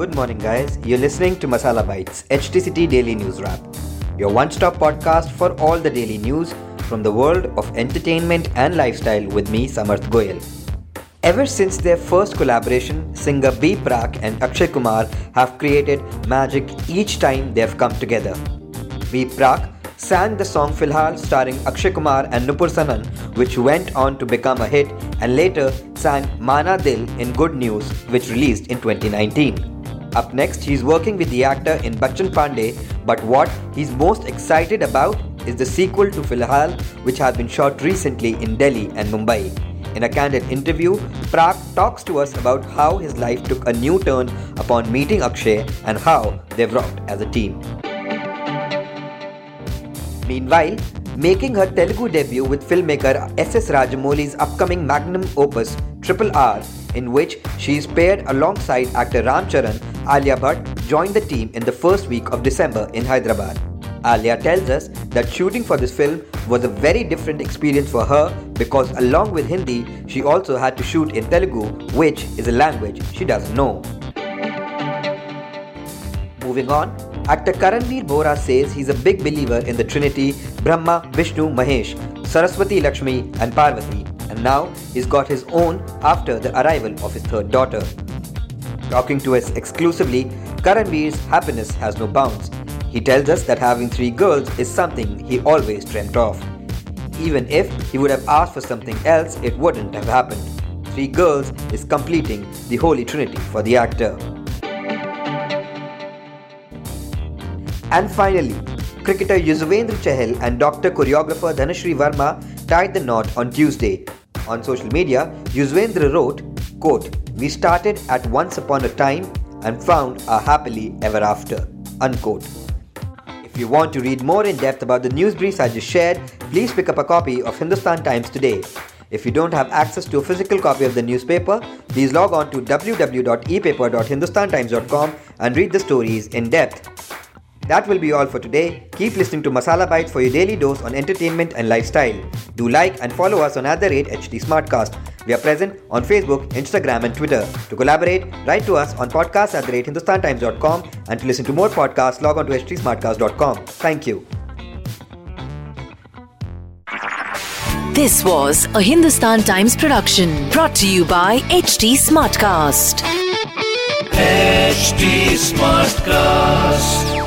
Good morning, guys. You're listening to Masala Bites, HT City Daily News Wrap, your one stop podcast for all the daily news from the world of entertainment and lifestyle with me, Samarth Goyal. Ever since their first collaboration, singer B Prak and Akshay Kumar have created magic each time they have come together. B Prak sang the song Filhal starring Akshay Kumar and Nupur Sanon, which went on to become a hit, and later sang Mana Dil in Good News, which released in 2019. Up next, he's working with the actor in Bachchan Pandey, but what he's most excited about is the sequel to Filhal, which has been shot recently in Delhi and Mumbai. In a candid interview, Prak talks to us about how his life took a new turn upon meeting Akshay and how they've rocked as a team. Meanwhile, making her Telugu debut with filmmaker S.S. Rajamouli's upcoming magnum opus Triple R, in which she is paired alongside actor Ram Charan, Alia Bhatt joined the team in the first week of December in Hyderabad. Alia tells us that shooting for this film was a very different experience for her because along with Hindi, she also had to shoot in Telugu, which is a language she doesn't know. Moving on, actor Karanveer Bora says he's a big believer in the Trinity Brahma, Vishnu, Mahesh, Saraswati, Lakshmi, and Parvati, and now he's got his own after the arrival of his third daughter. Talking to us exclusively, Karanveer's happiness has no bounds. He tells us that having three girls is something he always dreamt of. Even if he would have asked for something else, it wouldn't have happened. Three girls is completing the Holy Trinity for the actor. And finally, cricketer Yuzvendra Chahal and doctor choreographer Dhanashri Verma tied the knot on Tuesday. On social media, Yuzvendra wrote, quote, We started at once upon a time and found our happily ever after. Unquote. If you want to read more in depth about the news briefs I just shared, please pick up a copy of Hindustan Times today. If you don't have access to a physical copy of the newspaper, please log on to www.epaper.hindustantimes.com and read the stories in depth. That will be all for today. Keep listening to Masala Bites for your daily dose on entertainment and lifestyle. Do like and follow us on at the rate HT Smartcast. We are present on Facebook, Instagram, and Twitter. To collaborate, write to us on podcast at the rate hindustantimes.com and to listen to more podcasts, log on to htsmartcast.com. Thank you. This was a Hindustan Times production brought to you by HT Smartcast. HT Smartcast.